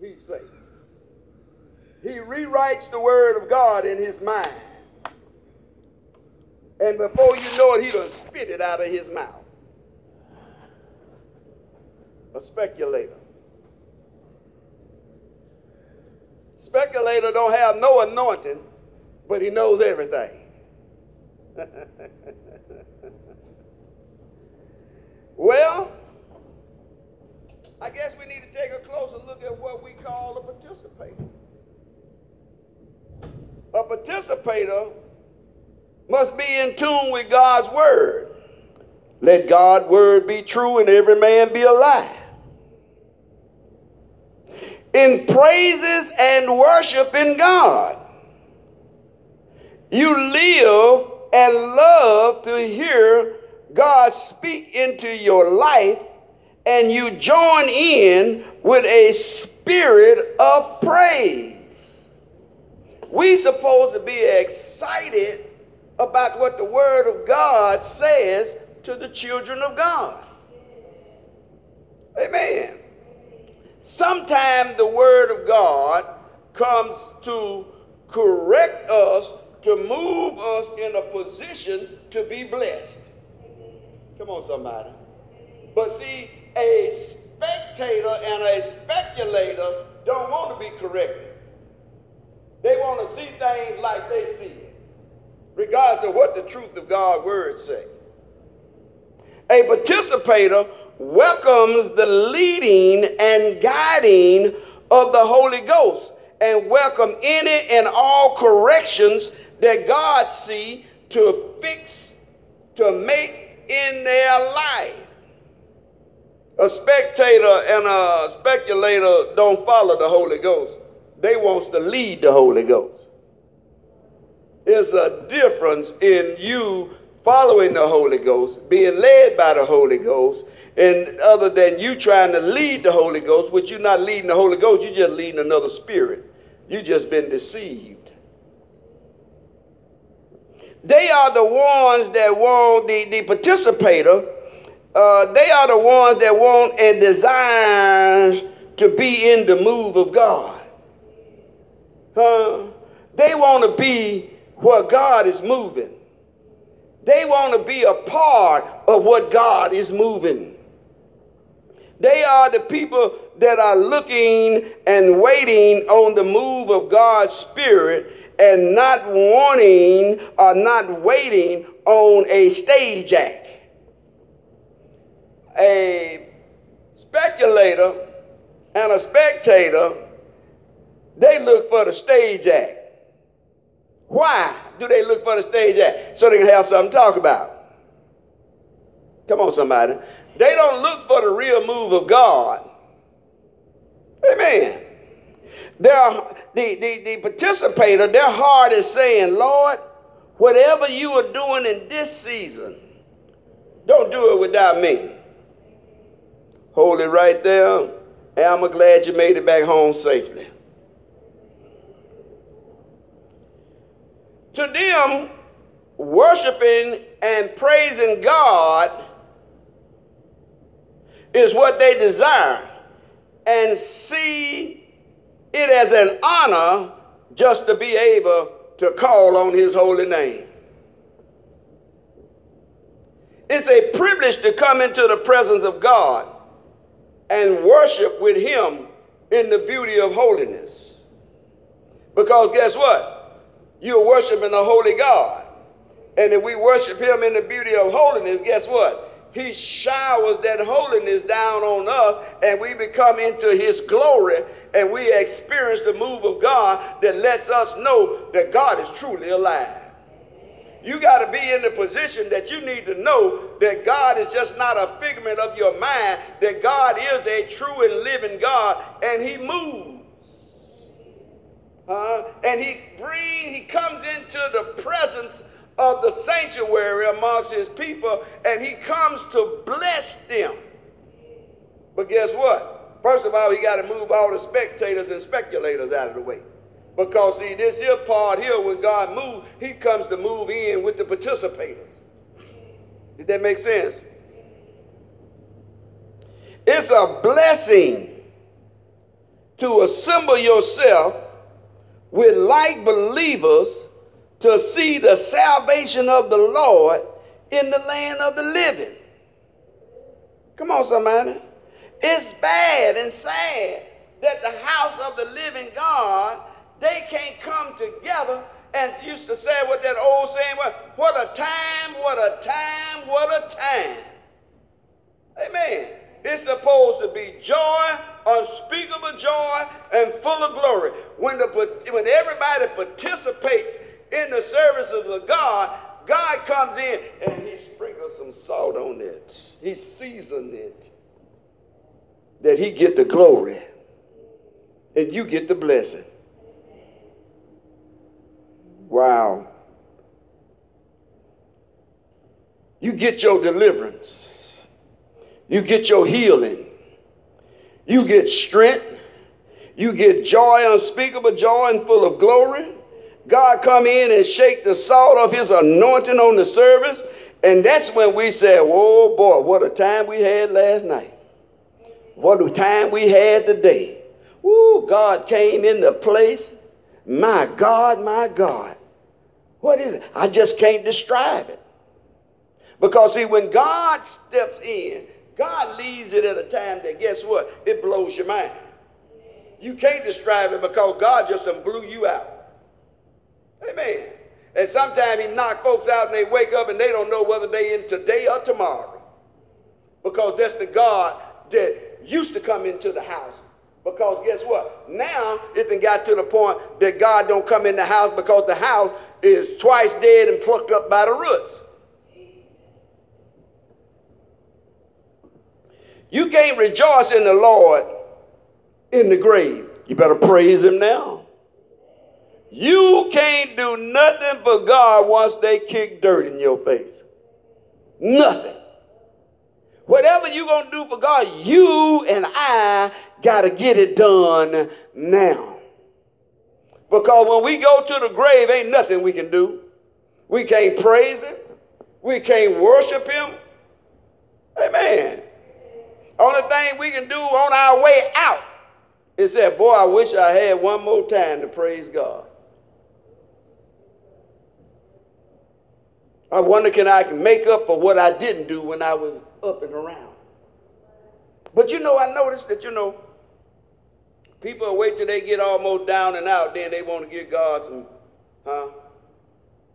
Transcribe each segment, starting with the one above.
he's safe. He rewrites the word of God in his mind. And before you know it, he done spit it out of his mouth. A speculator. Speculator don't have no anointing, but he knows everything. well, I guess we need to take a closer look at what we call a participator. A participator must be in tune with God's word. Let God's word be true and every man be a lie. In praises and worship in God, you live and love to hear God speak into your life, and you join in with a spirit of praise. We supposed to be excited about what the word of God says to the children of God. Amen. Sometimes the word of God comes to correct us, to move us in a position to be blessed. Come on, somebody. But see, a spectator and a speculator don't want to be corrected. They want to see things like they see it, regardless of what the truth of God's word say. A participator welcomes the leading and guiding of the Holy Ghost and welcome any and all corrections that God see to fix, to make in their life. A spectator and a speculator don't follow the Holy Ghost. They wants to lead the Holy Ghost. There's a difference in you following the Holy Ghost, being led by the Holy Ghost, and other than you trying to lead the Holy Ghost, which you're not leading the Holy Ghost, you're just leading another spirit. You just been deceived. They are the ones that want the, the participator. Uh, they are the ones that want and desire to be in the move of God. Uh, they want to be where God is moving. They want to be a part of what God is moving. They are the people that are looking and waiting on the move of God's Spirit and not wanting or not waiting on a stage act. A speculator and a spectator, they look for the stage act. Why do they look for the stage act? So they can have something to talk about. Come on, somebody. They don't look for the real move of God. Amen. They're, the, the, the participator, their heart is saying, Lord, whatever you are doing in this season, don't do it without me. Hold it right there. And I'm glad you made it back home safely. To them, worshiping and praising God is what they desire and see it as an honor just to be able to call on his holy name. It's a privilege to come into the presence of God and worship with him in the beauty of holiness. Because guess what? You're worshiping the holy God. And if we worship him in the beauty of holiness, guess what? He showers that holiness down on us, and we become into His glory, and we experience the move of God that lets us know that God is truly alive. You got to be in the position that you need to know that God is just not a figment of your mind, that God is a true and living God, and He moves. Uh, and he bring, he comes into the presence of the sanctuary amongst his people, and he comes to bless them. But guess what? First of all, he got to move all the spectators and speculators out of the way. Because, see, this here part here, when God moves, he comes to move in with the participators. Did that make sense? It's a blessing to assemble yourself with like believers to see the salvation of the Lord in the land of the living. Come on, somebody. It's bad and sad that the house of the living God, they can't come together and used to say what that old saying was, what a time, what a time, what a time. Amen. It's supposed to be joy, unspeakable joy, and full of glory. When, the, when everybody participates in the services of the God, God comes in and He sprinkles some salt on it. He seasons it. That He get the glory and you get the blessing. Wow. You get your deliverance. You get your healing. You get strength. You get joy, unspeakable joy and full of glory. God come in and shake the salt of his anointing on the service. And that's when we said, oh boy, what a time we had last night. What a time we had today. Woo, God came into place. My God, my God. What is it? I just can't describe it. Because, see, when God steps in, God leads it at a time that, guess what? It blows your mind. You can't describe it because God just blew you out. Amen. And sometimes He knock folks out and they wake up and they don't know whether they in today or tomorrow. Because that's the God that used to come into the house because guess what? Now it got to the point that God don't come in the house because the house is twice dead and plucked up by the roots. You can't rejoice in the Lord in the grave. You better praise him now. You can't do nothing for God once they kick dirt in your face. Nothing. Whatever you're going to do for God, you and I got to get it done now. Because when we go to the grave, ain't nothing we can do. We can't praise Him. We can't worship Him. Amen. Only thing we can do on our way out is say, Boy, I wish I had one more time to praise God. I wonder can I make up for what I didn't do when I was up and around. But you know, I noticed that, you know, people wait till they get almost down and out, then they want to give God some, huh?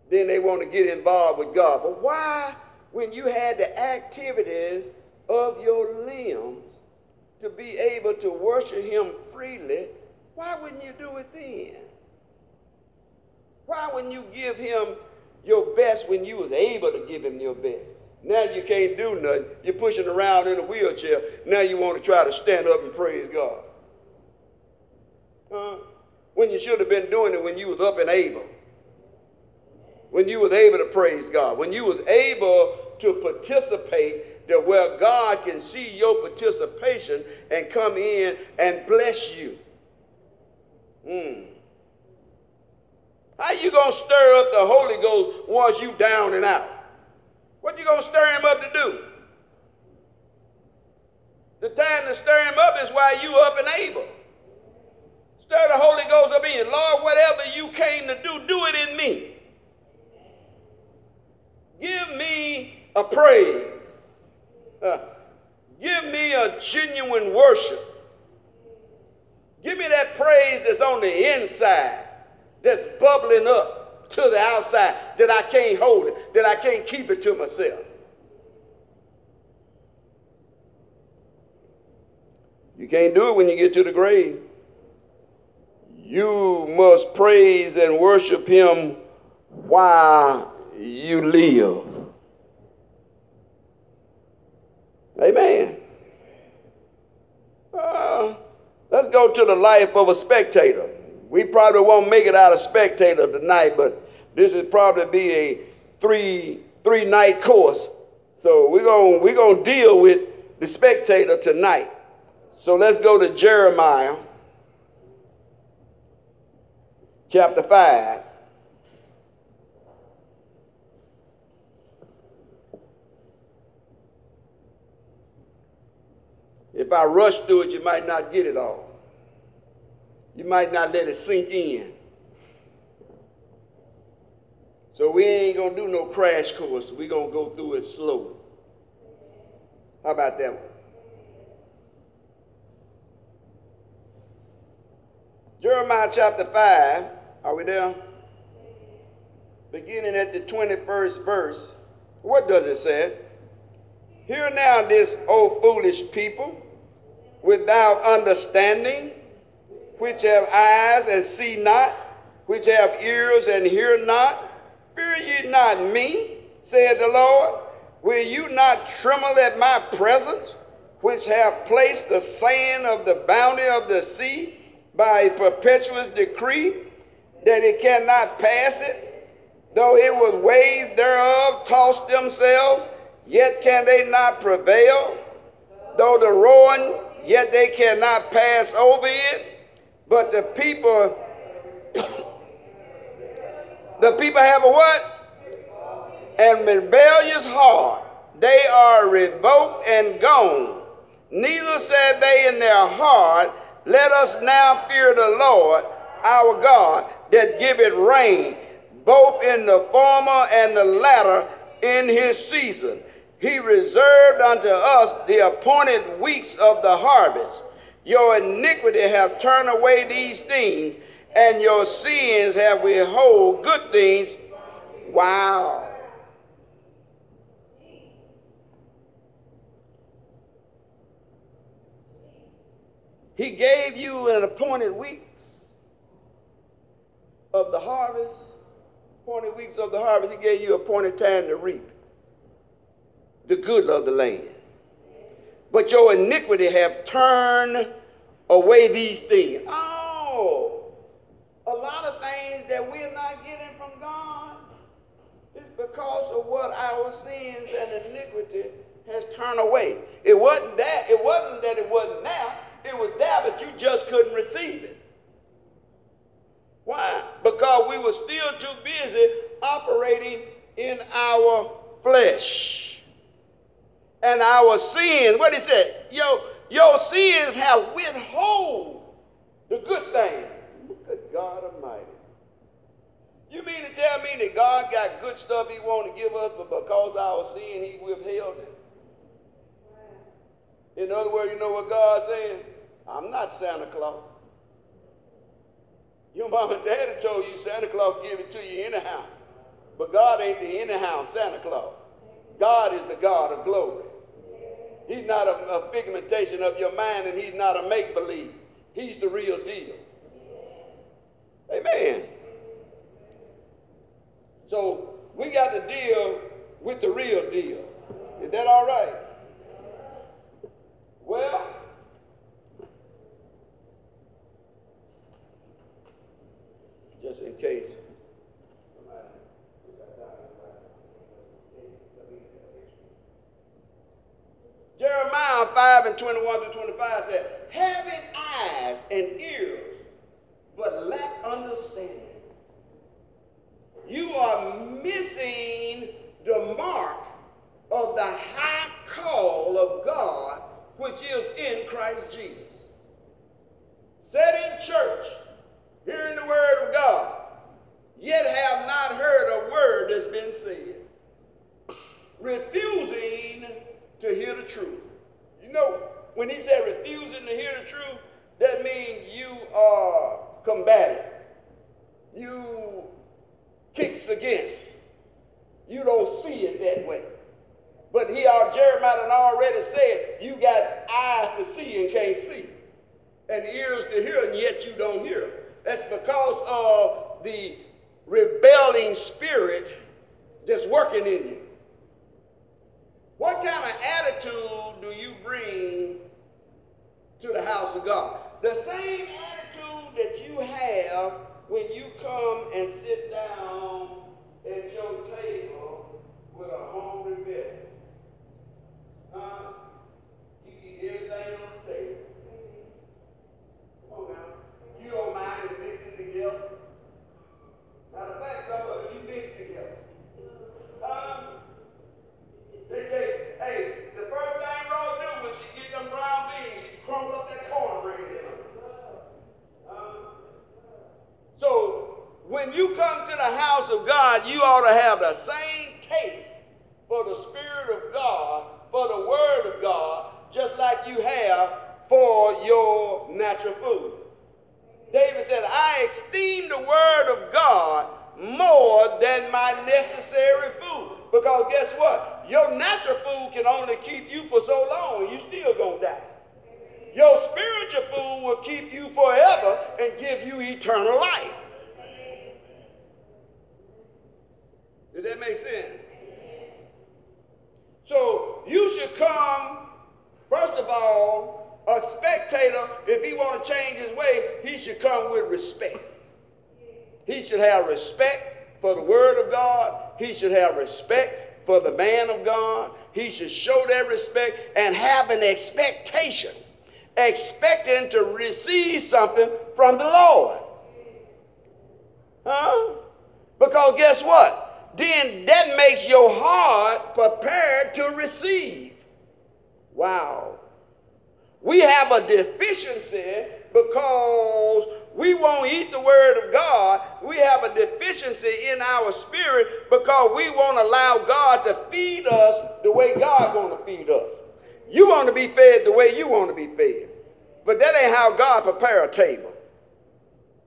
Then they want to get involved with God. But why, when you had the activities of your limbs to be able to worship Him freely, why wouldn't you do it then? Why wouldn't you give Him your best when you was able to give Him your best? Now you can't do nothing. You're pushing around in a wheelchair. Now you want to try to stand up and praise God. Huh? When you should have been doing it when you was up and able. When you was able to praise God. When you was able to participate that where God can see your participation and come in and bless you. Hmm. How you to stir up the Holy Ghost once you down and out? What you gonna stir him up to do? The time to stir him up is while you up and able. Stir the Holy Ghost up in you. Lord, whatever you came to do, do it in me. Give me a praise. Uh, give me a genuine worship. Give me that praise that's on the inside, that's bubbling up to the outside that I can't hold it, that I can't keep it to myself. You can't do it when you get to the grave. You must praise and worship Him while you live. Amen. Uh, let's go to the life of a spectator. We probably won't make it out of spectator tonight, but this is probably be a three three night course. So we're gonna we're gonna deal with the spectator tonight. So let's go to Jeremiah chapter 5. If I rush through it, you might not get it all. You might not let it sink in. So we ain't gonna do no crash course. We're gonna go through it slowly. How about that one? Jeremiah chapter 5. Are we there? Beginning at the 21st verse. What does it say? Hear now this, O foolish people, without understanding, which have eyes and see not, which have ears and hear not. Fear ye not me, said the Lord. Will you not tremble at my presence, which have placed the sand of the bounty of the sea by a perpetual decree, that it cannot pass it? Though it was waves thereof toss themselves, yet can they not prevail. Though the roaring, yet they cannot pass over it. But the people, the people have a what? And rebellious heart. They are revoked and gone. Neither said they in their heart, Let us now fear the Lord our God that giveth rain both in the former and the latter in his season. He reserved unto us the appointed weeks of the harvest. Your iniquity have turned away these things, and your sins have withhold good things. Wow. He gave you an appointed weeks of the harvest appointed weeks of the harvest, he gave you a appointed time to reap the good of the land. But your iniquity have turned away these things. Oh, a lot of things that we're not getting from God is because of what our sins and iniquity has turned away. It wasn't that, it wasn't that it wasn't there. It was there, but you just couldn't receive it. Why? Because we were still too busy operating in our flesh. And our sins, what he said, yo, your sins have withhold the good thing. Look at God Almighty. You mean to tell me that God got good stuff he want to give us, but because our sin, he withheld it? In other words, you know what God's saying? I'm not Santa Claus. Your mom and daddy told you Santa Claus give it to you anyhow. But God ain't the anyhow Santa Claus. God is the God of glory. He's not a, a figmentation of your mind and he's not a make believe. He's the real deal. Amen. So we got to deal with the real deal. Is that all right? Well, just in case. Jeremiah 5 and 21 to 25 said, having eyes and ears, but lack understanding. You are missing the mark of the high call of God, which is in Christ Jesus. Set in church, hearing the word of God, yet have not heard a word that's been said. Refusing to hear the truth. You know, when he said refusing to hear the truth, that means you are combative. You kicks against. You don't see it that way. But here, Jeremiah already said, you got eyes to see and can't see, and ears to hear, and yet you don't hear. That's because of the rebelling spirit that's working in you. What kind of attitude do you bring to the house of God? The same attitude that you have when you come and sit down at your table with a hungry belly. Uh, you eat everything on the table. Come on now. You don't mind mixing together. Matter of fact, some of you mix together. Um, they say, hey, the first thing Rose do when she get them brown beans, she crumble up that cornbread in them. Um, when you come to the house of God, you ought to have the same taste for the Spirit of God, for the Word of God, just like you have for your natural food. David said, I esteem the Word of God more than my necessary food. Because guess what? Your natural food can only keep you for so long, you still gonna die. Your spiritual food will keep you forever and give you eternal life. Did that make sense? So you should come, first of all, a spectator, if he want to change his way, he should come with respect. He should have respect for the word of God. He should have respect for the man of God. He should show that respect and have an expectation, expecting to receive something from the Lord. Huh? Because guess what? then that makes your heart prepared to receive. Wow. We have a deficiency because we won't eat the word of God. We have a deficiency in our spirit because we won't allow God to feed us the way God to feed us. You want to be fed the way you want to be fed. But that ain't how God prepare a table.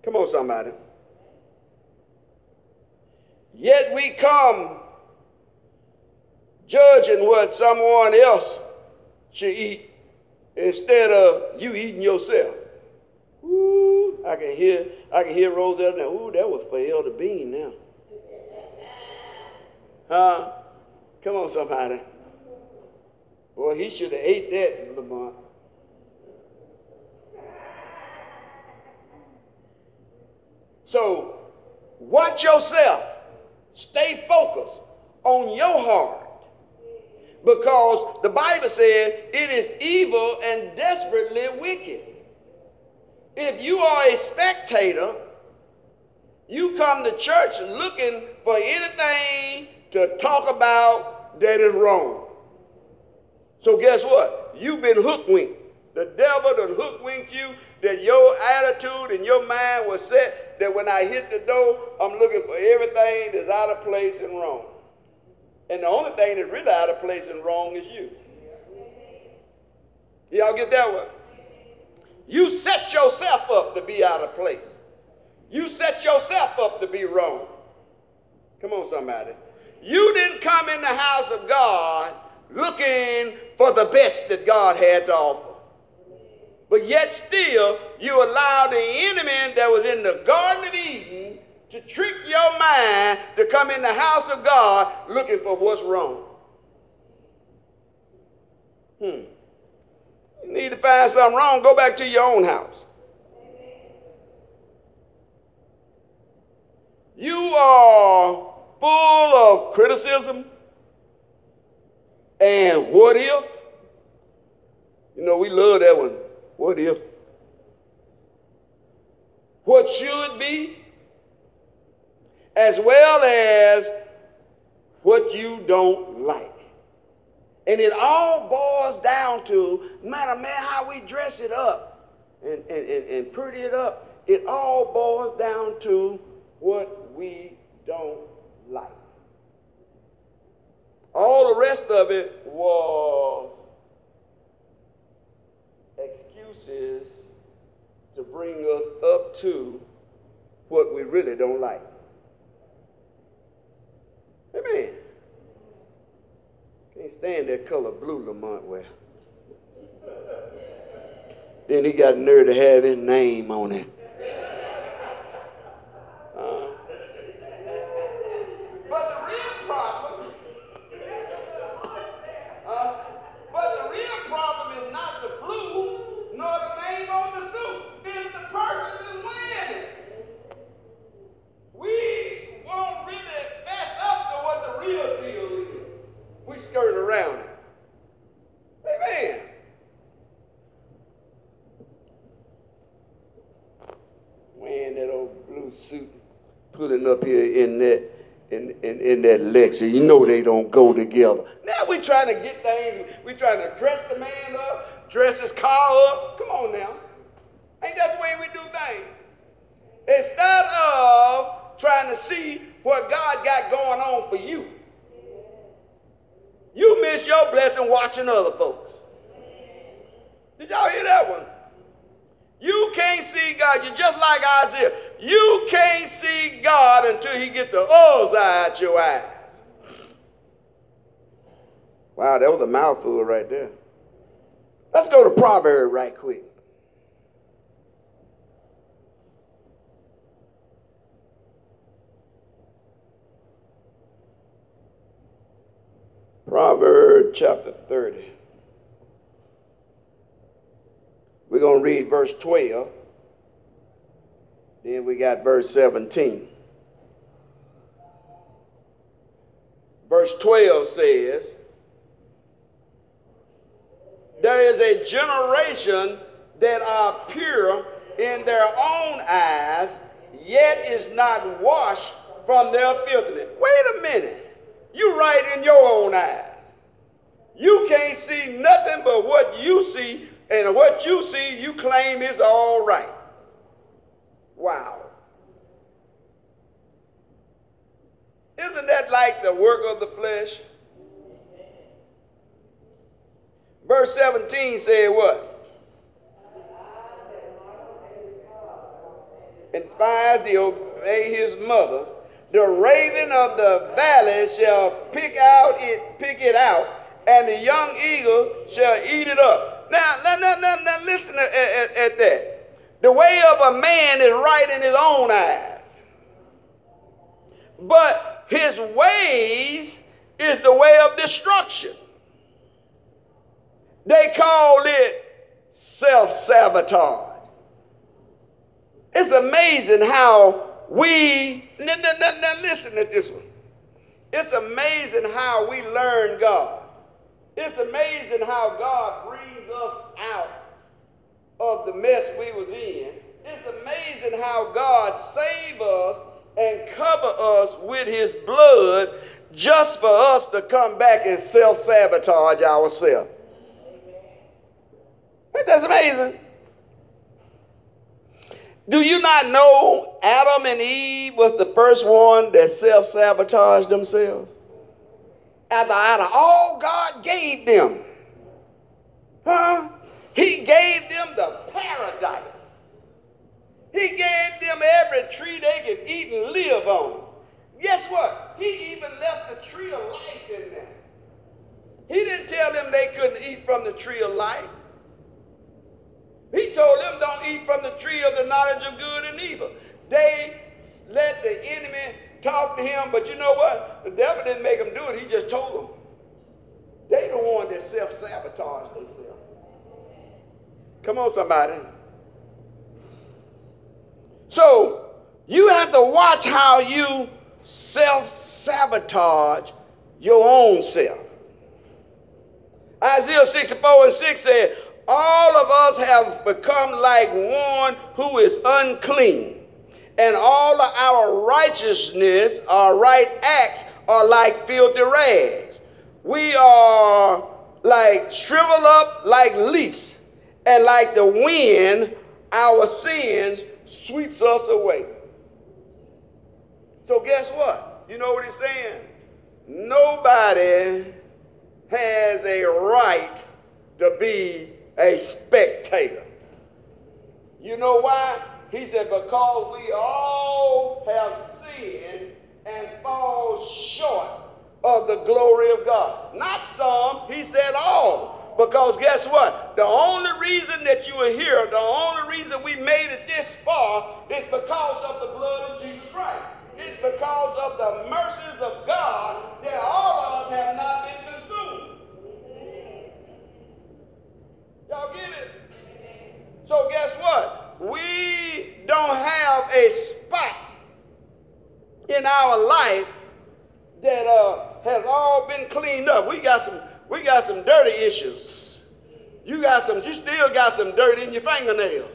Come on, somebody. Yet we come judging what someone else should eat instead of you eating yourself. Ooh, I can hear I can hear Rose there now. Ooh, that was for Elder Bean now. Huh? Come on, somebody. Boy, he should have ate that, Lamont. So, watch yourself. Stay focused on your heart. Because the Bible says it is evil and desperately wicked. If you are a spectator, you come to church looking for anything to talk about that is wrong. So guess what? You've been hookwinked. The devil done hookwinked you that your attitude and your mind was set that when I hit the door, I'm looking for everything that's out of place and wrong. And the only thing that's really out of place and wrong is you. Y'all get that one? You set yourself up to be out of place. You set yourself up to be wrong. Come on, somebody. You didn't come in the house of God looking for the best that God had to offer. But yet still, you allowed the enemy that was in the Garden of Eden to trick your mind to come in the house of God looking for what's wrong. Hmm. You need to find something wrong, go back to your own house. You are full of criticism and what if. You know, we love that one. What if? What should be, as well as what you don't like. And it all boils down to, matter man, how we dress it up and, and, and, and pretty it up, it all boils down to what we don't like. All the rest of it was excuses to bring us up to what we really don't like. Amen. Can't stand that color blue Lamont wear. Then he got nerve to have his name on it. Up here in that in, in, in that Lexus. You know they don't go together. Now we trying to get things, we trying to dress the man up, dress his car up. Come on now. Ain't that the way we do things? Instead of trying to see what God got going on for you. You miss your blessing watching other folks. Did y'all hear that one? You can't see God. You're just like Isaiah. You can't see God until he get the Uzz out your eyes. Wow, that was a mouthful right there. Let's go to Proverbs right quick. Proverbs chapter 30. We're going to read verse 12. Then we got verse 17. Verse 12 says, There is a generation that are pure in their own eyes, yet is not washed from their filthiness. Wait a minute. You right in your own eyes. You can't see nothing but what you see, and what you see, you claim is all right. Wow. Isn't that like the work of the flesh? Verse 17 said what? And to obey his mother the raven of the valley shall pick out it, pick it out, and the young eagle shall eat it up. Now, now, now, now, now listen at, at, at that. The way of a man is right in his own eyes, but his ways is the way of destruction. They call it self sabotage. It's amazing how we, now, now, now, listen to this one. It's amazing how we learn God. It's amazing how God brings us out of the mess we was in. It's amazing how God save us and cover us with his blood just for us to come back and self-sabotage ourselves. That's amazing. Do you not know Adam and Eve was the first one that self sabotaged themselves? After out of all God gave them, huh? He gave them the paradise. He gave them every tree they could eat and live on. Guess what? He even left the tree of life in there. He didn't tell them they couldn't eat from the tree of life. He told them don't eat from the tree of the knowledge of good and evil. They let the enemy talk to him, but you know what? The devil didn't make them do it. He just told them. They the one that self-sabotage themselves. Come on, somebody. So you have to watch how you self-sabotage your own self. Isaiah 64 and 6 said, all of us have become like one who is unclean, and all of our righteousness, our right acts, are like filthy rags. We are like shriveled up like leaves, and like the wind, our sins sweeps us away. So guess what? You know what he's saying? Nobody has a right to be a spectator. You know why? He said, because we all have sinned and fall short of the glory of God. Not some, he said all. Because guess what? The only reason that you are here, the only reason we made it this far is because of the blood of Jesus Christ. It's because of the mercies of God that all of us have not been Y'all get it? So guess what? We don't have a spot in our life that uh, has all been cleaned up. We got some we got some dirty issues. You got some you still got some dirt in your fingernail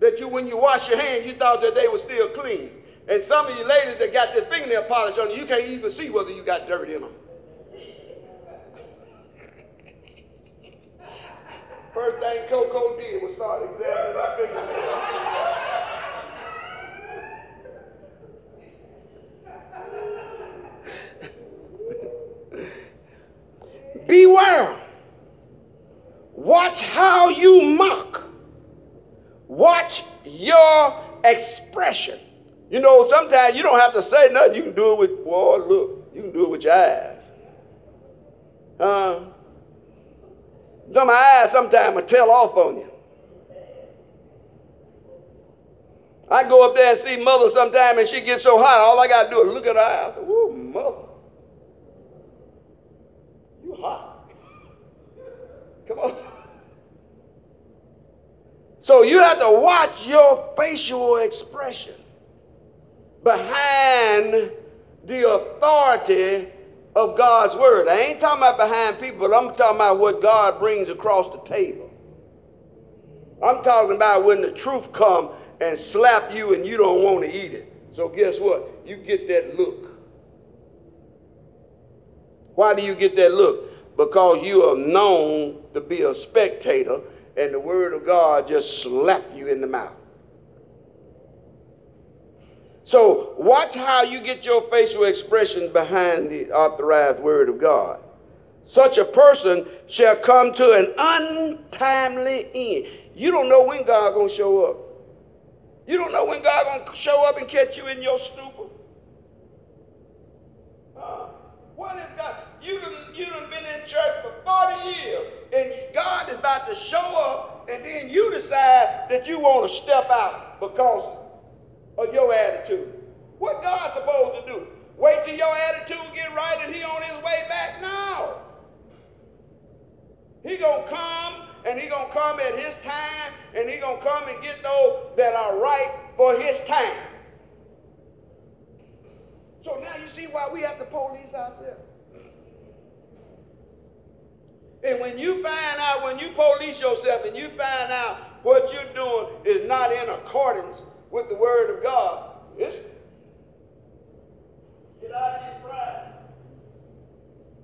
that you when you wash your hand, you thought that they were still clean. And some of you ladies that got this fingernail polish on you, can't even see whether you got dirt in them. First thing Coco did was start examining her fingernails. Watch how you mock. Watch your expression. You know, sometimes you don't have to say nothing. You can do it with, well, look, you can do it with your eyes. Some my eyes sometimes will tell off on you. I go up there and see mother sometime and she gets so hot, all I got to do is look at her eyes. Ooh, mother. You hot. Come on. So you have to watch your facial expression behind the authority of God's word. I ain't talking about behind people, I'm talking about what God brings across the table. I'm talking about when the truth come and slap you and you don't want to eat it. So guess what? You get that look. Why do you get that look? Because you are known to be a spectator and the word of God just slap you in the mouth. So watch how you get your facial expressions behind the authorized word of God. Such a person shall come to an untimely end. You don't know when God gonna show up. You don't know when God gonna show up and catch you in your stupor. Uh, God? You done, you done been in church for 40 years, and God is about to show up, and then you decide that you want to step out because of your attitude. What God supposed to do? Wait till your attitude get right and he on his way back now. He gonna come and he gonna come at his time and he gonna come and get those that are right for his time. So now you see why we have to police ourselves. And when you find out, when you police yourself and you find out what you're doing is not in accordance with the word of God, it's, get out of your pride.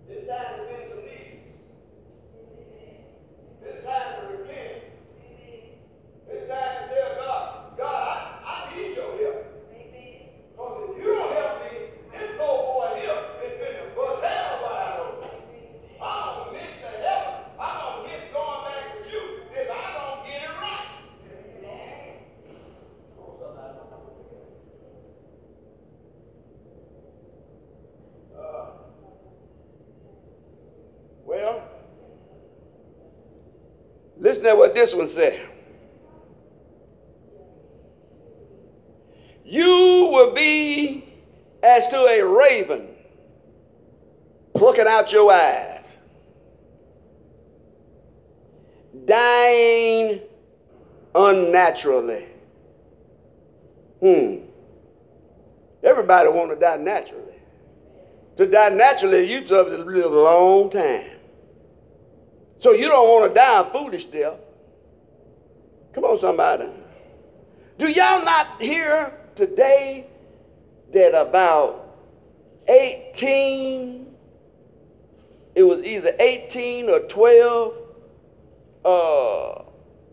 It's time to bend some knees. It's time to repent. It's time to tell God, God, I, I need your help. Because if you don't help me, this old boy here is finna bust hell wide open. I'm gonna miss the heaven. I'm gonna miss going back with you if I don't get it right. Uh, well, listen to what this one said. You will be as to a raven plucking out your eyes, dying unnaturally. Hmm. Everybody want to die naturally. To die naturally, you have a long time. So you don't want to die a foolish death. Come on, somebody. Do y'all not hear today that about 18, it was either 18 or 12 uh,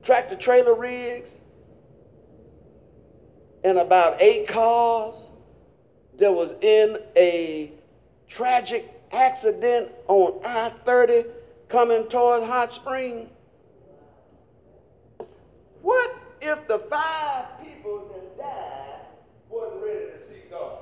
tractor trailer rigs and about eight cars that was in a tragic accident on I 30 coming toward Hot Spring? What if the five people that died wasn't ready to see God?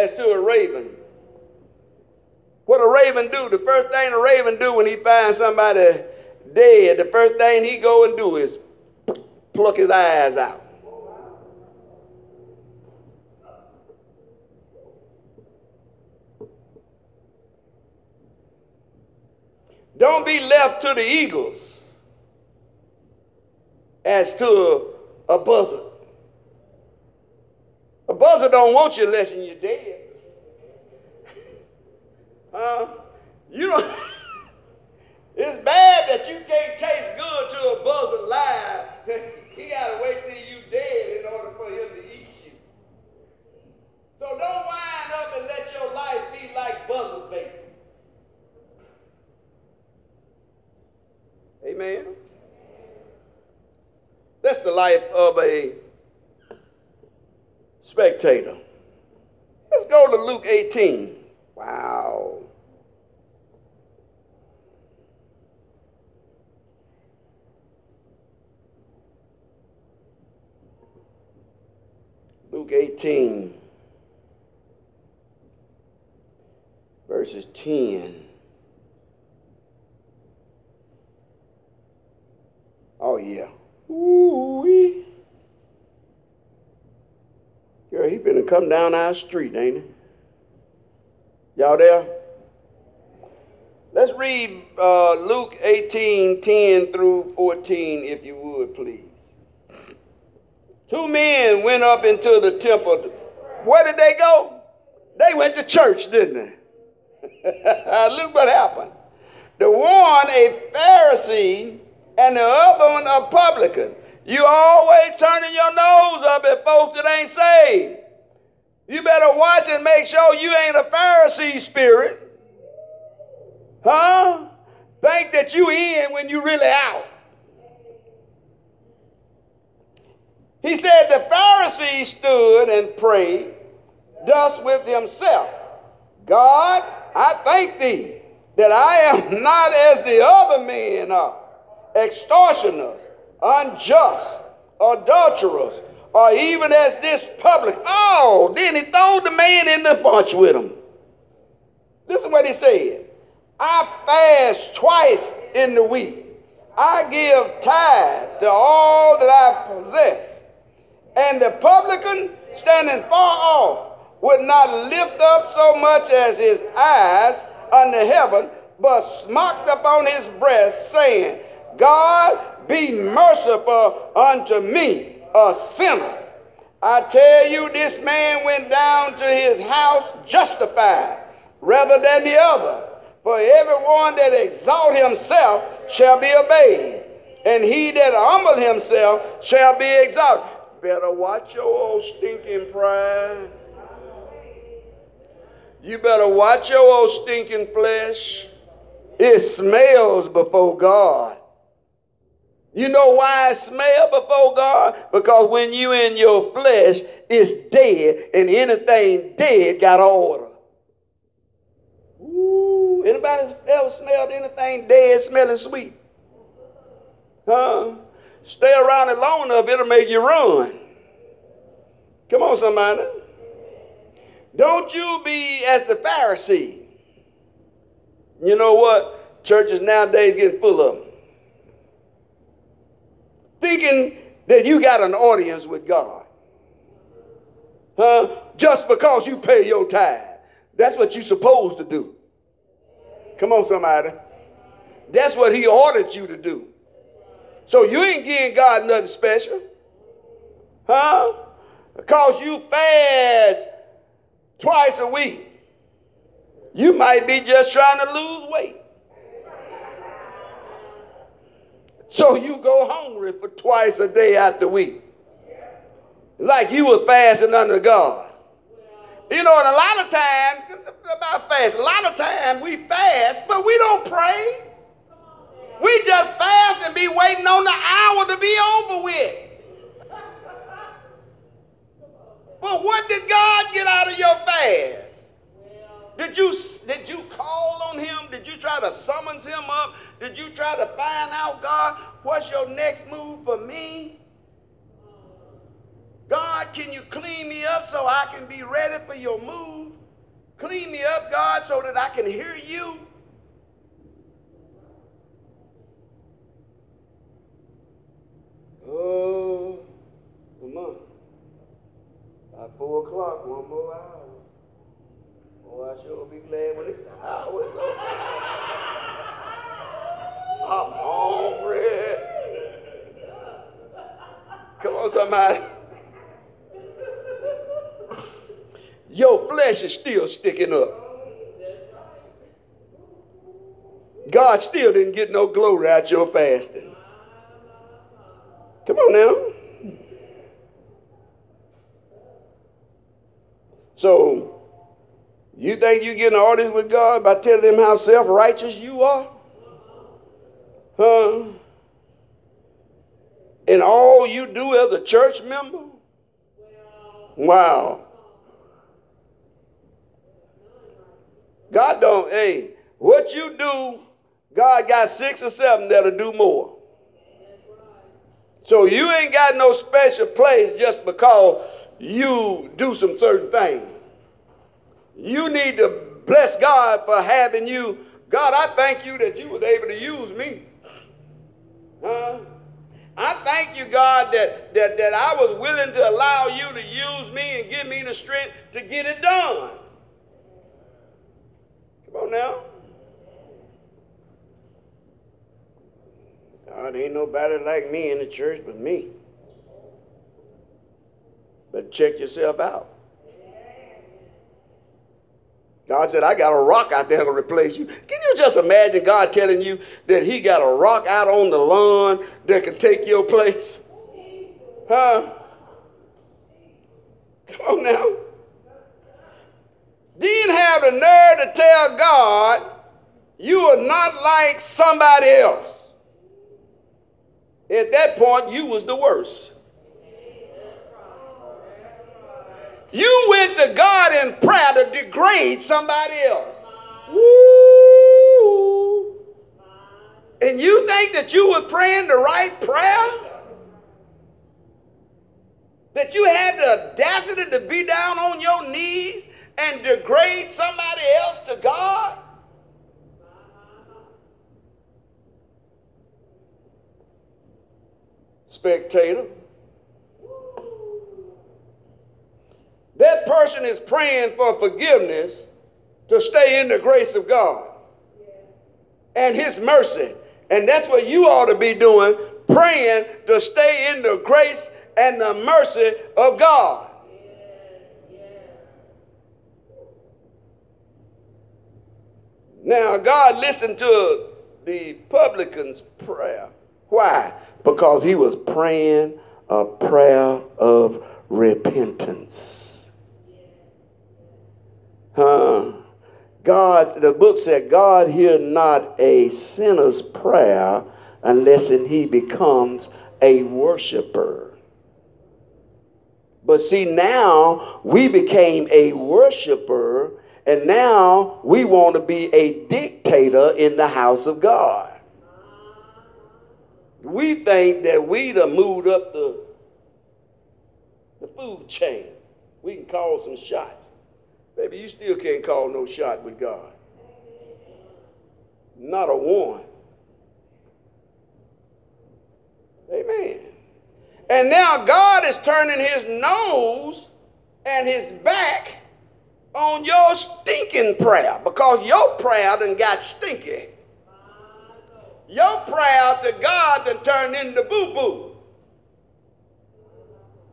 as to a raven. What a raven do? The first thing a raven do when he finds somebody dead, the first thing he go and do is pluck his eyes out. Don't be left to the eagles as to a buzzard. A buzzard don't want you unless you're dead. You don't. it's bad that you can't taste good to a buzzard live. he got to wait till you dead in order for him to eat you. So don't wind up and let your life be like buzzard bait. Amen. That's the life of a spectator. Let's go to Luke 18. Wow. Luke 18, verses 10. Oh, yeah. Ooh-wee. Girl, he finna come down our street, ain't he? Y'all there? Let's read uh, Luke 18, 10 through 14, if you would, please. Two men went up into the temple. Where did they go? They went to church, didn't they? Look what happened. The one a Pharisee and the other one a publican. You always turning your nose up at folks that ain't saved. You better watch and make sure you ain't a Pharisee spirit. Huh? Think that you in when you really out. He said the Pharisee stood and prayed thus with himself God, I thank thee that I am not as the other men are extortioners, unjust, adulterers, or even as this public. Oh, then he threw the man in the bunch with him. This is what he said. I fast twice in the week. I give tithes to all that I possess. And the publican, standing far off, would not lift up so much as his eyes unto heaven, but smocked upon his breast, saying, God, be merciful unto me, a sinner. I tell you, this man went down to his house justified rather than the other. For everyone that exalt himself shall be abased, and he that humble himself shall be exalted. Better watch your old stinking pride. You better watch your old stinking flesh. It smells before God. You know why it smells before God? Because when you in your flesh, it's dead, and anything dead got order. Ooh, anybody ever smelled anything dead smelling sweet? Huh? Stay around it long enough, it'll make you run. Come on, somebody. Don't you be as the Pharisee. You know what? Churches nowadays getting full of them. Thinking that you got an audience with God. Huh? Just because you pay your tithe. That's what you're supposed to do. Come on, somebody. That's what he ordered you to do. So you ain't giving God nothing special. Huh? Because you fast twice a week. You might be just trying to lose weight. So you go hungry for twice a day out the week. Like you were fasting under God. You know, and a lot of times, about fast, a lot of times we fast, but we don't pray. We just fast and be waiting on the hour to be over with. But what did God get out of your fast? Did you, did you call on him? Did you try to summons him up? Did you try to find out, God, what's your next move for me? God, can you clean me up so I can be ready for your move? Clean me up, God, so that I can hear you. Oh, come on. By four o'clock, one more hour. Oh, I sure be glad when it's hour is over. I'm hungry. Come on, somebody. Your flesh is still sticking up. God still didn't get no glory out your fasting. Come on now. So, you think you're getting an audience with God by telling him how self righteous you are? Huh? And all you do as a church member? Wow. God don't, hey, what you do, God got six or seven that'll do more. So you ain't got no special place just because you do some certain things. You need to bless God for having you. God, I thank you that you was able to use me. I thank you, God, that, that, that I was willing to allow you to use me and give me the strength to get it done. Come on now. God, ain't nobody like me in the church but me. But check yourself out. God said, I got a rock out there to replace you. Can you just imagine God telling you that He got a rock out on the lawn that can take your place? Huh? Come on now. Didn't have the nerve to tell God you are not like somebody else. At that point, you was the worst. You went to God in prayer to degrade somebody else. Woo. And you think that you were praying the right prayer? That you had the audacity to be down on your knees and degrade somebody else to God? Spectator. That person is praying for forgiveness to stay in the grace of God and His mercy. And that's what you ought to be doing, praying to stay in the grace and the mercy of God. Now, God listened to the publican's prayer. Why? Because he was praying a prayer of repentance. Huh? God, the book said, God hear not a sinner's prayer unless he becomes a worshiper. But see, now we became a worshiper, and now we want to be a dictator in the house of God. We think that we have moved up the, the food chain. We can call some shots. Baby, you still can't call no shot with God. Not a one. Amen. And now God is turning his nose and his back on your stinking prayer because your prayer done got stinky. Your prayer to God done turned into boo-boo.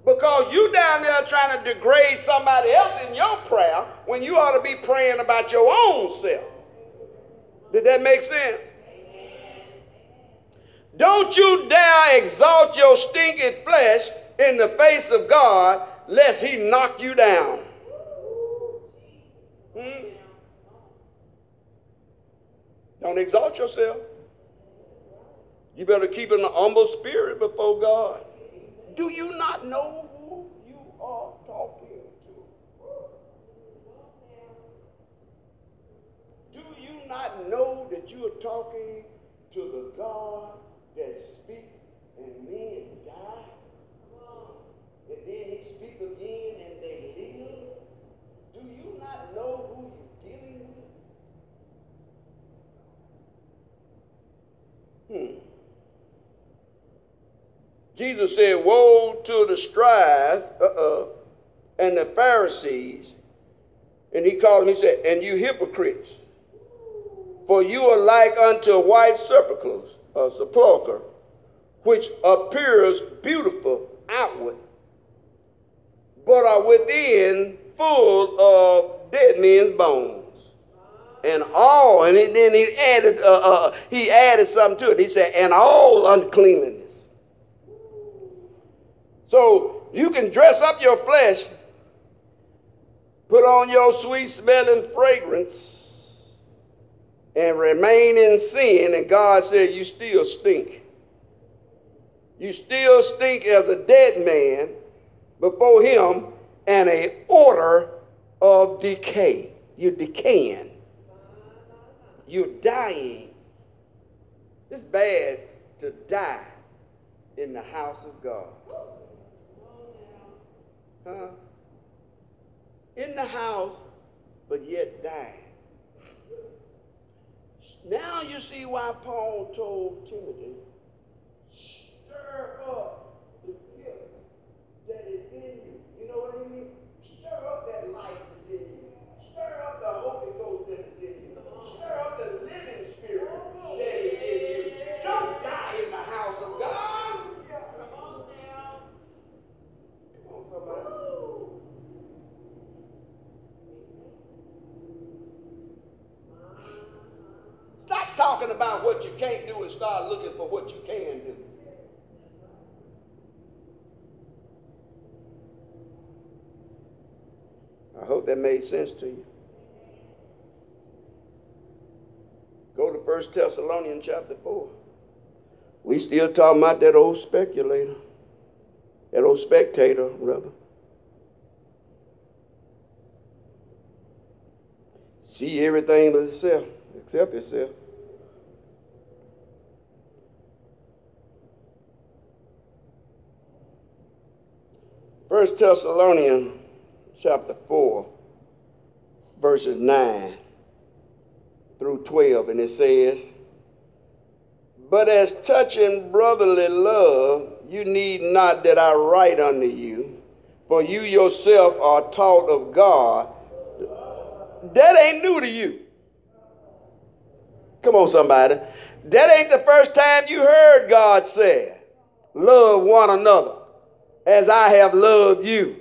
Because you down there trying to degrade somebody else in your prayer when you ought to be praying about your own self. Did that make sense? Don't you dare exalt your stinking flesh in the face of God lest he knock you down. Hmm? Don't exalt yourself. You better keep an humble spirit before God. Do you not know who you are talking to? Do you not know that you are talking to the God that speaks and men die? And then he speaks again and they live? Do you not know who you're dealing with? Hmm. Jesus said, Woe to the scribes uh-uh, and the Pharisees. And he called them, he said, And you hypocrites, for you are like unto white sepulchres, a sepulchre, which appears beautiful outward, but are within full of dead men's bones. And all, and then he added, uh, uh, he added something to it. He said, and all uncleanness. So you can dress up your flesh, put on your sweet smelling fragrance, and remain in sin, and God said, You still stink. You still stink as a dead man before Him and a order of decay. You're decaying. You're dying. It's bad to die in the house of God. Huh? In the house, but yet dying. Now you see why Paul told Timothy, stir up the gift that is in you. You know what I mean? Stir up that life that's in you. Stir up the Holy Ghost that is in you. Stir up the living spirit that is in you. Don't die in the house of God. Come on now. Come on, somebody. Stop talking about what you can't do and start looking for what you can do. I hope that made sense to you. Go to 1 Thessalonians chapter 4. We still talking about that old speculator, that old spectator, rather. See everything but itself, except itself. First Thessalonians chapter 4, verses 9 through 12, and it says, But as touching brotherly love, you need not that I write unto you, for you yourself are taught of God. That ain't new to you. Come on, somebody. That ain't the first time you heard God say, Love one another as I have loved you.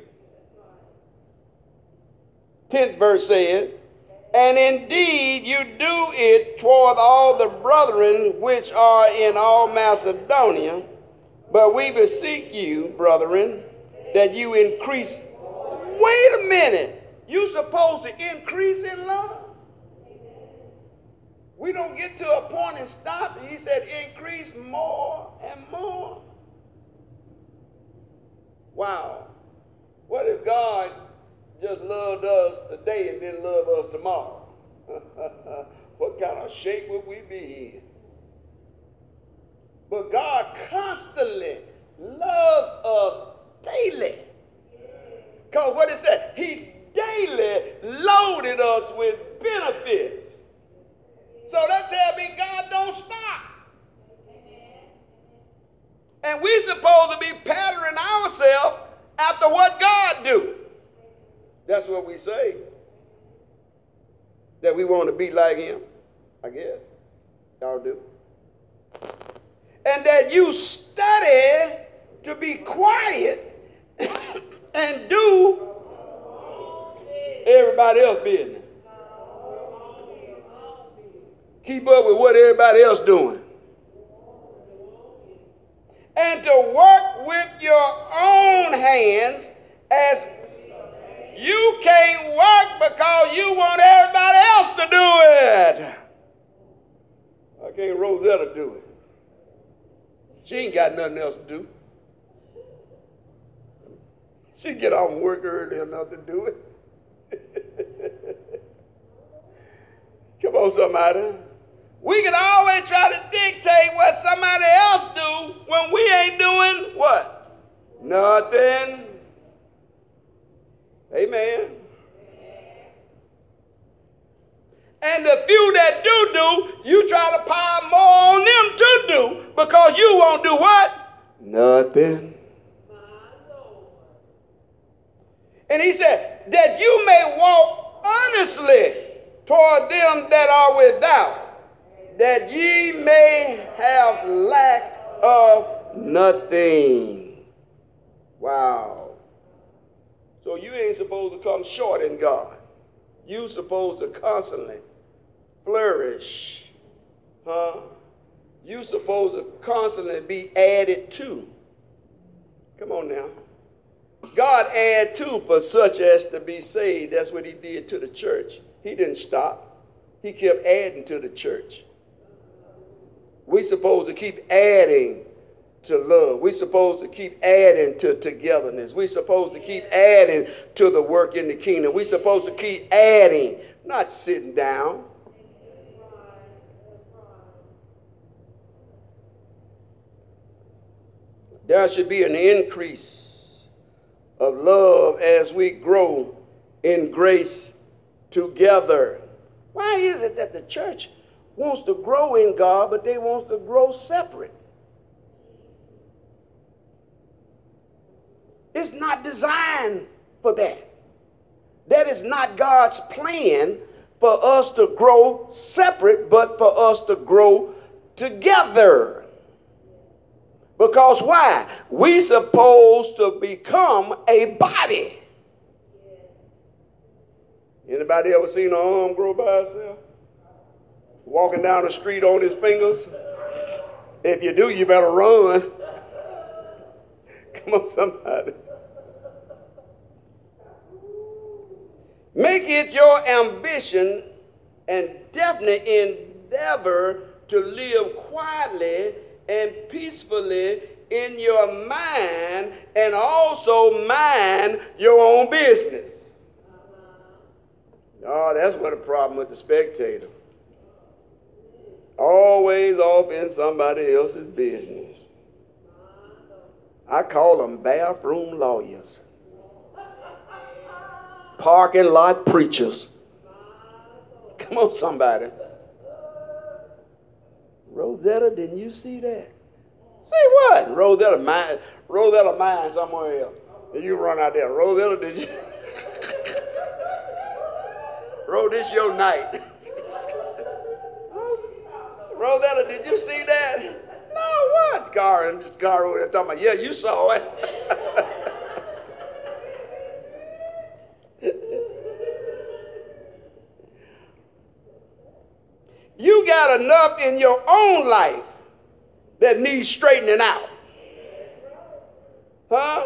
10th verse says, And indeed you do it toward all the brethren which are in all Macedonia, but we beseech you, brethren, that you increase. Wait a minute. You supposed to increase in love? We don't get to a point and stop. He said, increase more and more. Wow. What if God just loved us today and didn't love us tomorrow? what kind of shape would we be in? But God constantly loves us daily. Because what it said, He daily loaded us with benefits. So that tells me God don't stop. And we supposed to be patterning ourselves after what God do. That's what we say. That we want to be like him. I guess. Y'all do. And that you study to be quiet and do everybody else business. Keep up with what everybody else doing. And to work with your own hands as you can't work because you want everybody else to do it. Why can't Rosetta do it? She ain't got nothing else to do. She get off work early enough to do it. Come on, somebody. We can always try to dictate what somebody else do when we ain't doing what? Nothing. Amen. And the few that do do, you try to pile more on them to do because you won't do what? Nothing. And he said, that you may walk honestly toward them that are without, that ye may have lack of nothing. Wow. So you ain't supposed to come short in God. You supposed to constantly flourish. Huh? You supposed to constantly be added to. Come on now. God add to for such as to be saved. That's what he did to the church. He didn't stop. He kept adding to the church. We supposed to keep adding to love. We supposed to keep adding to togetherness. We supposed to keep adding to the work in the kingdom. We supposed to keep adding, not sitting down. There should be an increase of love as we grow in grace together. Why is it that the church wants to grow in God, but they want to grow separate? It's not designed for that. That is not God's plan for us to grow separate, but for us to grow together. Because why? We supposed to become a body. Anybody ever seen an arm grow by itself? Walking down the street on his fingers? If you do, you better run. Come on, somebody. Make it your ambition and definite endeavor to live quietly and peacefully in your mind and also mind your own business. Oh, that's what a problem with the spectator. Always off in somebody else's business. I call them bathroom lawyers parking lot preachers. Come on, somebody. Rosetta, didn't you see that? See what? Rosetta mine, Rosetta mine somewhere else. And you run out there. Rosetta, did you? Ro, this your night. Rosetta, did you see that? No, what? Gar and Gar over there talking about, yeah, you saw it. You got enough in your own life that needs straightening out. Huh?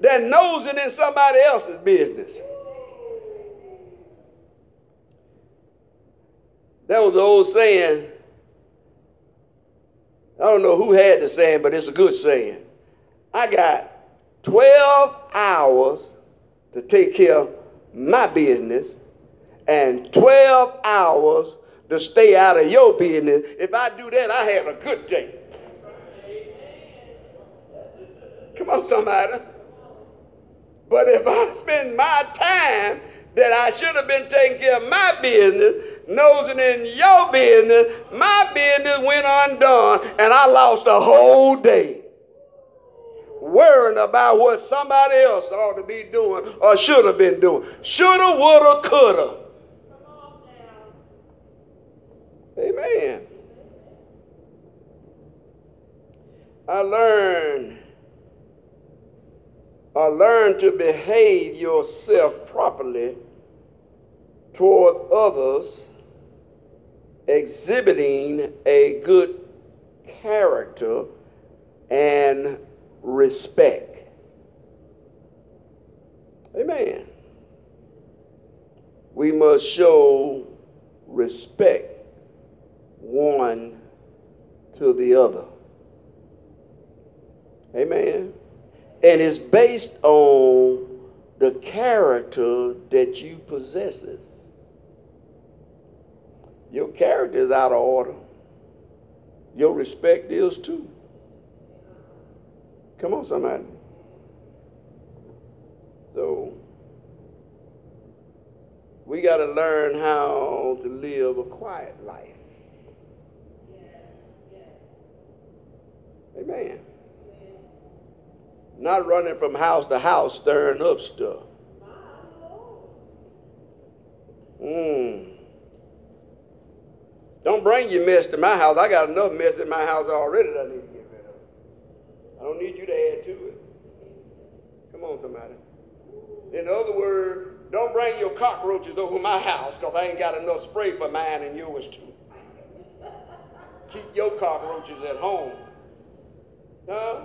That knows it in somebody else's business. That was the old saying. I don't know who had the saying, but it's a good saying. I got 12 hours to take care of my business and 12 hours to stay out of your business. If I do that, I have a good day. Come on, somebody. But if I spend my time that I should have been taking care of my business, nosing in your business, my business went undone, and I lost a whole day worrying about what somebody else ought to be doing or should have been doing. Shoulda, woulda, coulda. Amen. I learned I learned to behave yourself properly toward others, exhibiting a good character and respect. Amen. We must show respect one to the other. Amen. And it's based on the character that you possesses. Your character is out of order. Your respect is too. Come on, somebody. So we got to learn how to live a quiet life. Amen. Not running from house to house stirring up stuff. Mm. Don't bring your mess to my house. I got enough mess in my house already that I need to get rid of. I don't need you to add to it. Come on, somebody. In other words, don't bring your cockroaches over my house because I ain't got enough spray for mine and yours too. Keep your cockroaches at home. Huh?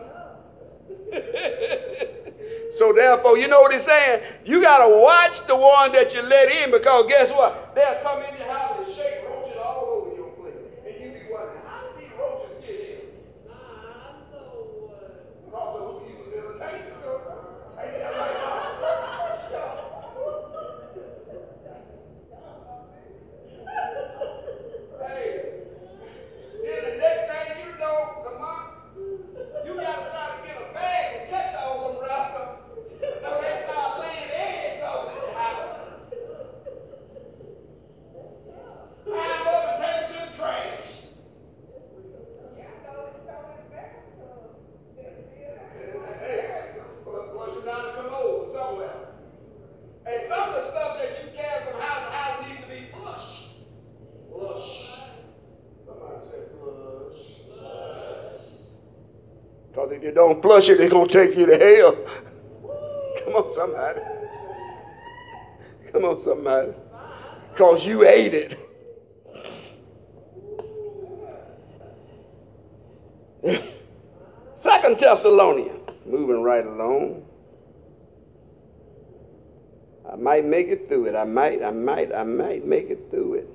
so therefore, you know what he's saying? You got to watch the one that you let in because guess what? They'll come in your house and shake roaches all over your place. And you be wondering, how did these roaches get in? Because of who you entertain. Ain't that right? Hey, then the next thing you know, the month, you gotta try to get a bag and catch all them rascals. So they start laying eggs over in the house. Climb up and take it to the trash. Hey, flush it down the commode somewhere. And some of the stuff that you carry from house to house needs to be flushed. Flush. Somebody said flush. Because if you don't flush it, it's going to take you to hell. Come on, somebody. Come on, somebody. Because you ate it. Second Thessalonians, moving right along. I might make it through it. I might, I might, I might make it through it.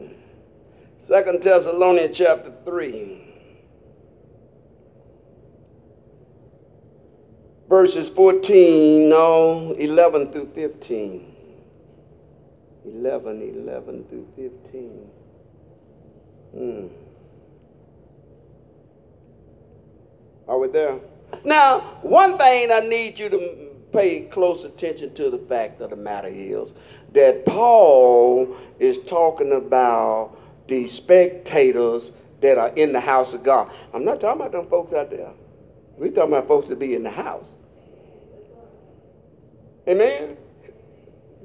Second Thessalonians chapter 3. Verses 14, no, 11 through 15. 11, 11 through 15. Hmm. Are we there? Now, one thing I need you to pay close attention to the fact of the matter is that Paul is talking about the spectators that are in the house of God. I'm not talking about them folks out there. We're talking about folks that be in the house. Amen.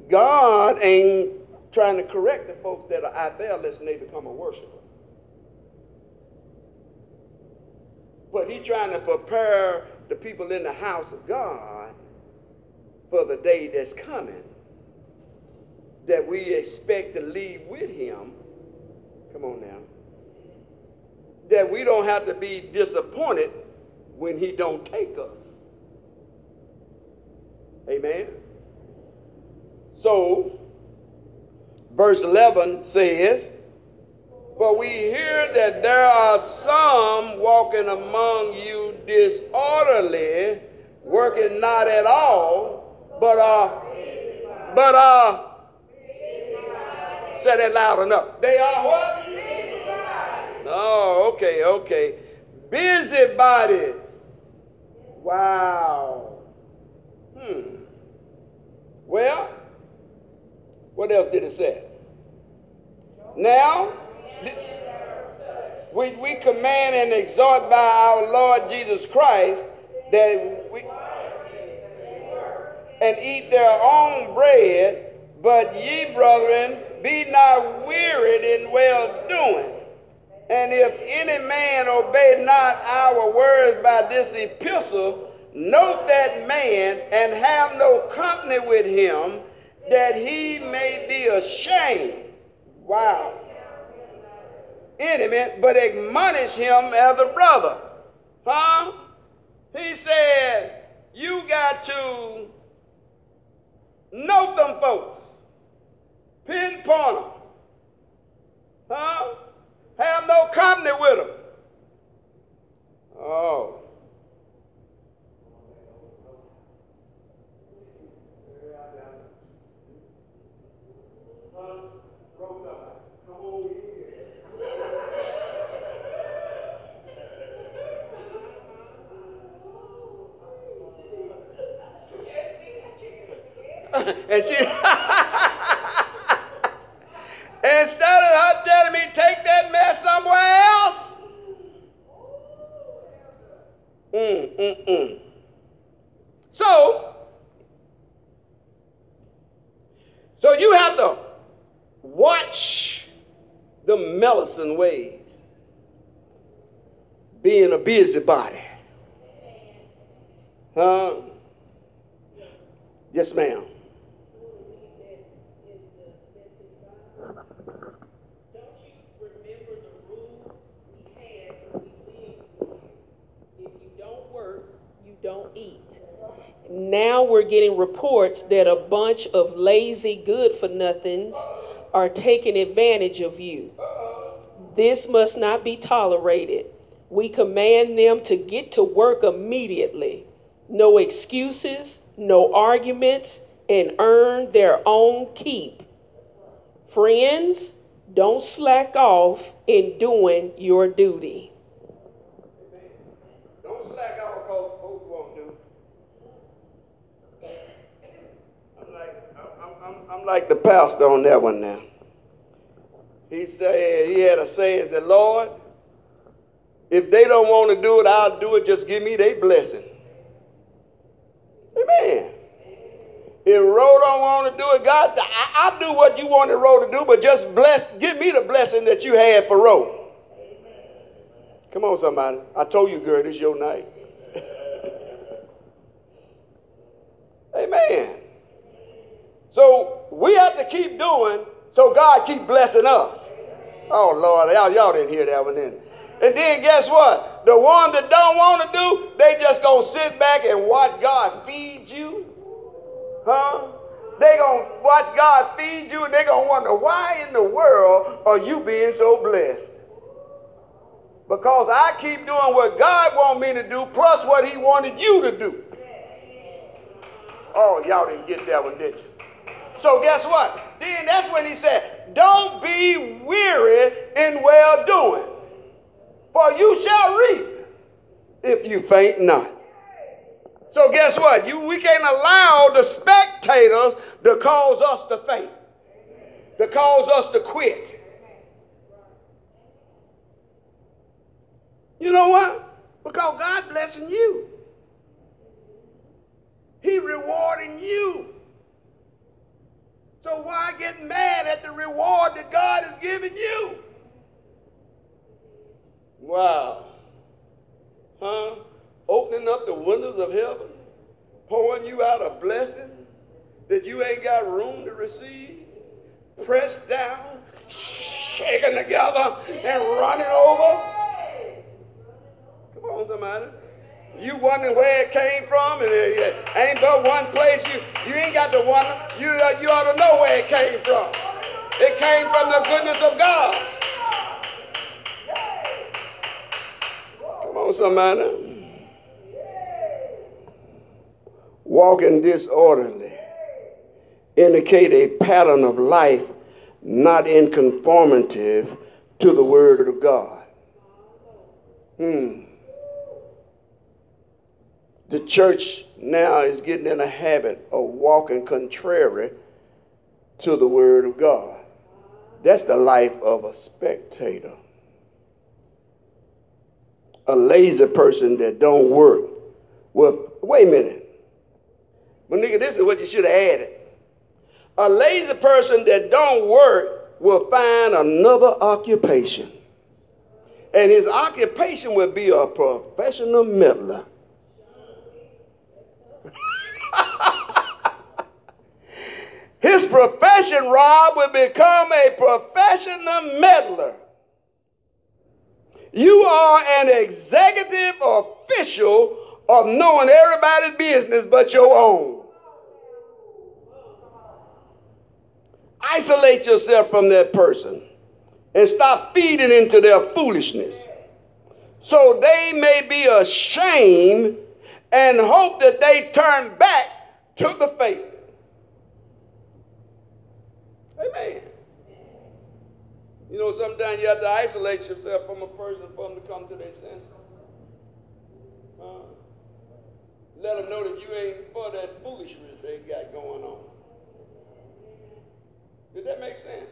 God ain't trying to correct the folks that are out there unless they become a worshiper. But he's trying to prepare the people in the house of God for the day that's coming that we expect to leave with him. Come on now. That we don't have to be disappointed when he don't take us. Amen. So, verse 11 says, For we hear that there are some walking among you disorderly, working not at all, but are, but are, say that loud enough. They are what? Oh, okay, okay. Busybodies. Wow. Hmm. Well, what else did it say? Now, we, we command and exhort by our Lord Jesus Christ that we and eat their own bread, but ye, brethren, be not wearied in well doing. And if any man obey not our words by this epistle, note that man and have no company with him, that he may be ashamed. Wow. Enemy, but admonish him as a brother. Huh? He said, You got to note them folks, pinpoint them. Huh? Have no company with them. Oh. and she instead of her telling me take that mess somewhere else mm, mm, mm. so so you have to watch the Mellison ways being a busybody Huh? Yes, ma'am. don't eat. Now reports that a bunch of lazy good for nothings are taking advantage of you. This must not be tolerated. We command them to get to work immediately. No excuses, no arguments, and earn their own keep. Friends, don't slack off in doing your duty. Don't slack off because folks won't do. I'm like, I'm, I'm like the pastor on that one now. He said he had a saying, said, Lord, if they don't want to do it, I'll do it. Just give me their blessing. Amen. If Ro don't want to do it, God, I, will do what you wanted Ro to do, but just bless, give me the blessing that you had for Ro. Come on, somebody. I told you, girl, it's your night. Amen. So we have to keep doing so God keep blessing us. Oh Lord, y'all, y'all didn't hear that one then. And then guess what? The ones that don't want to do, they just gonna sit back and watch God feed you. Huh? They gonna watch God feed you and they gonna wonder why in the world are you being so blessed? Because I keep doing what God want me to do plus what he wanted you to do. Oh, y'all didn't get that one, did you? So guess what? Then that's when he said, Don't be weary in well doing, for you shall reap if you faint not. So guess what? You, we can't allow the spectators to cause us to faint, to cause us to quit. You know what? Because God blessing you. He rewarding you. So why get mad at the reward that God has given you? Wow. Huh? Opening up the windows of heaven, pouring you out a blessing that you ain't got room to receive, pressed down, shaken together, and running over. Come on, somebody. You wondering where it came from, and it ain't but one place. You you ain't got to wonder. You uh, you ought to know where it came from. It came from the goodness of God. Come on, somebody. Walking disorderly indicate a pattern of life not in conformity to the word of God. Hmm the church now is getting in a habit of walking contrary to the Word of God. That's the life of a spectator. A lazy person that don't work. Well, wait a minute. Well, nigga, this is what you should have added. A lazy person that don't work will find another occupation. And his occupation will be a professional meddler. His profession, Rob, will become a professional meddler. You are an executive official of knowing everybody's business but your own. Isolate yourself from that person and stop feeding into their foolishness. So they may be ashamed and hope that they turn back to the faith. Amen. You know, sometimes you have to isolate yourself from a person for them to come to their senses. Uh, let them know that you ain't for that foolishness they got going on. Did that make sense?